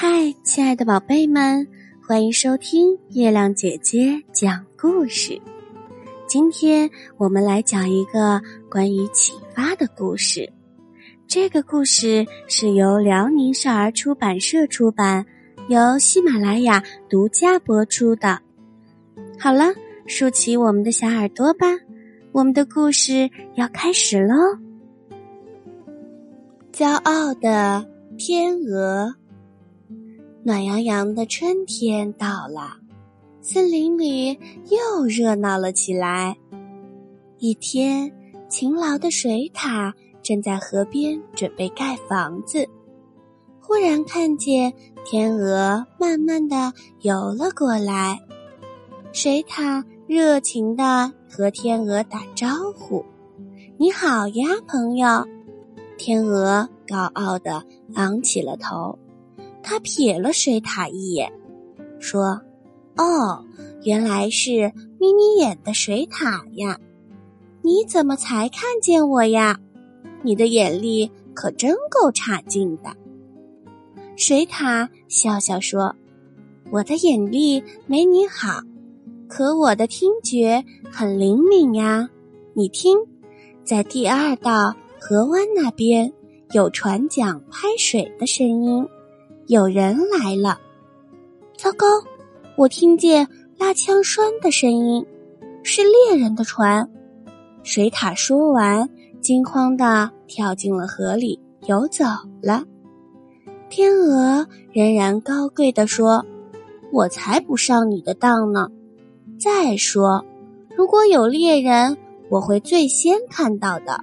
嗨，亲爱的宝贝们，欢迎收听月亮姐姐讲故事。今天我们来讲一个关于启发的故事。这个故事是由辽宁少儿出版社出版，由喜马拉雅独家播出的。好了，竖起我们的小耳朵吧，我们的故事要开始喽。骄傲的天鹅。暖洋洋的春天到了，森林里又热闹了起来。一天，勤劳的水獭正在河边准备盖房子，忽然看见天鹅慢慢的游了过来。水獭热情的和天鹅打招呼：“你好呀，朋友。”天鹅高傲的昂起了头。他瞥了水獭一眼，说：“哦，原来是眯眯眼的水獭呀！你怎么才看见我呀？你的眼力可真够差劲的。”水獭笑笑说：“我的眼力没你好，可我的听觉很灵敏呀。你听，在第二道河湾那边有船桨拍水的声音。”有人来了！糟糕，我听见拉枪栓的声音，是猎人的船。水獭说完，惊慌的跳进了河里，游走了。天鹅仍然高贵的说：“我才不上你的当呢！再说，如果有猎人，我会最先看到的。”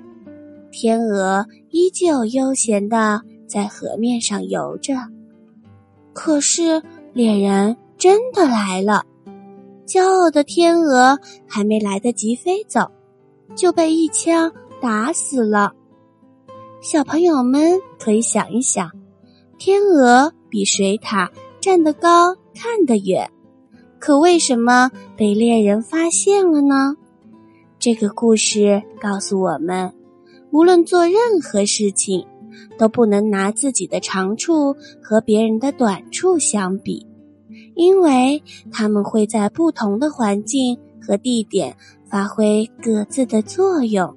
天鹅依旧悠闲的在河面上游着。可是猎人真的来了，骄傲的天鹅还没来得及飞走，就被一枪打死了。小朋友们可以想一想，天鹅比水獭站得高，看得远，可为什么被猎人发现了呢？这个故事告诉我们，无论做任何事情。都不能拿自己的长处和别人的短处相比，因为他们会在不同的环境和地点发挥各自的作用。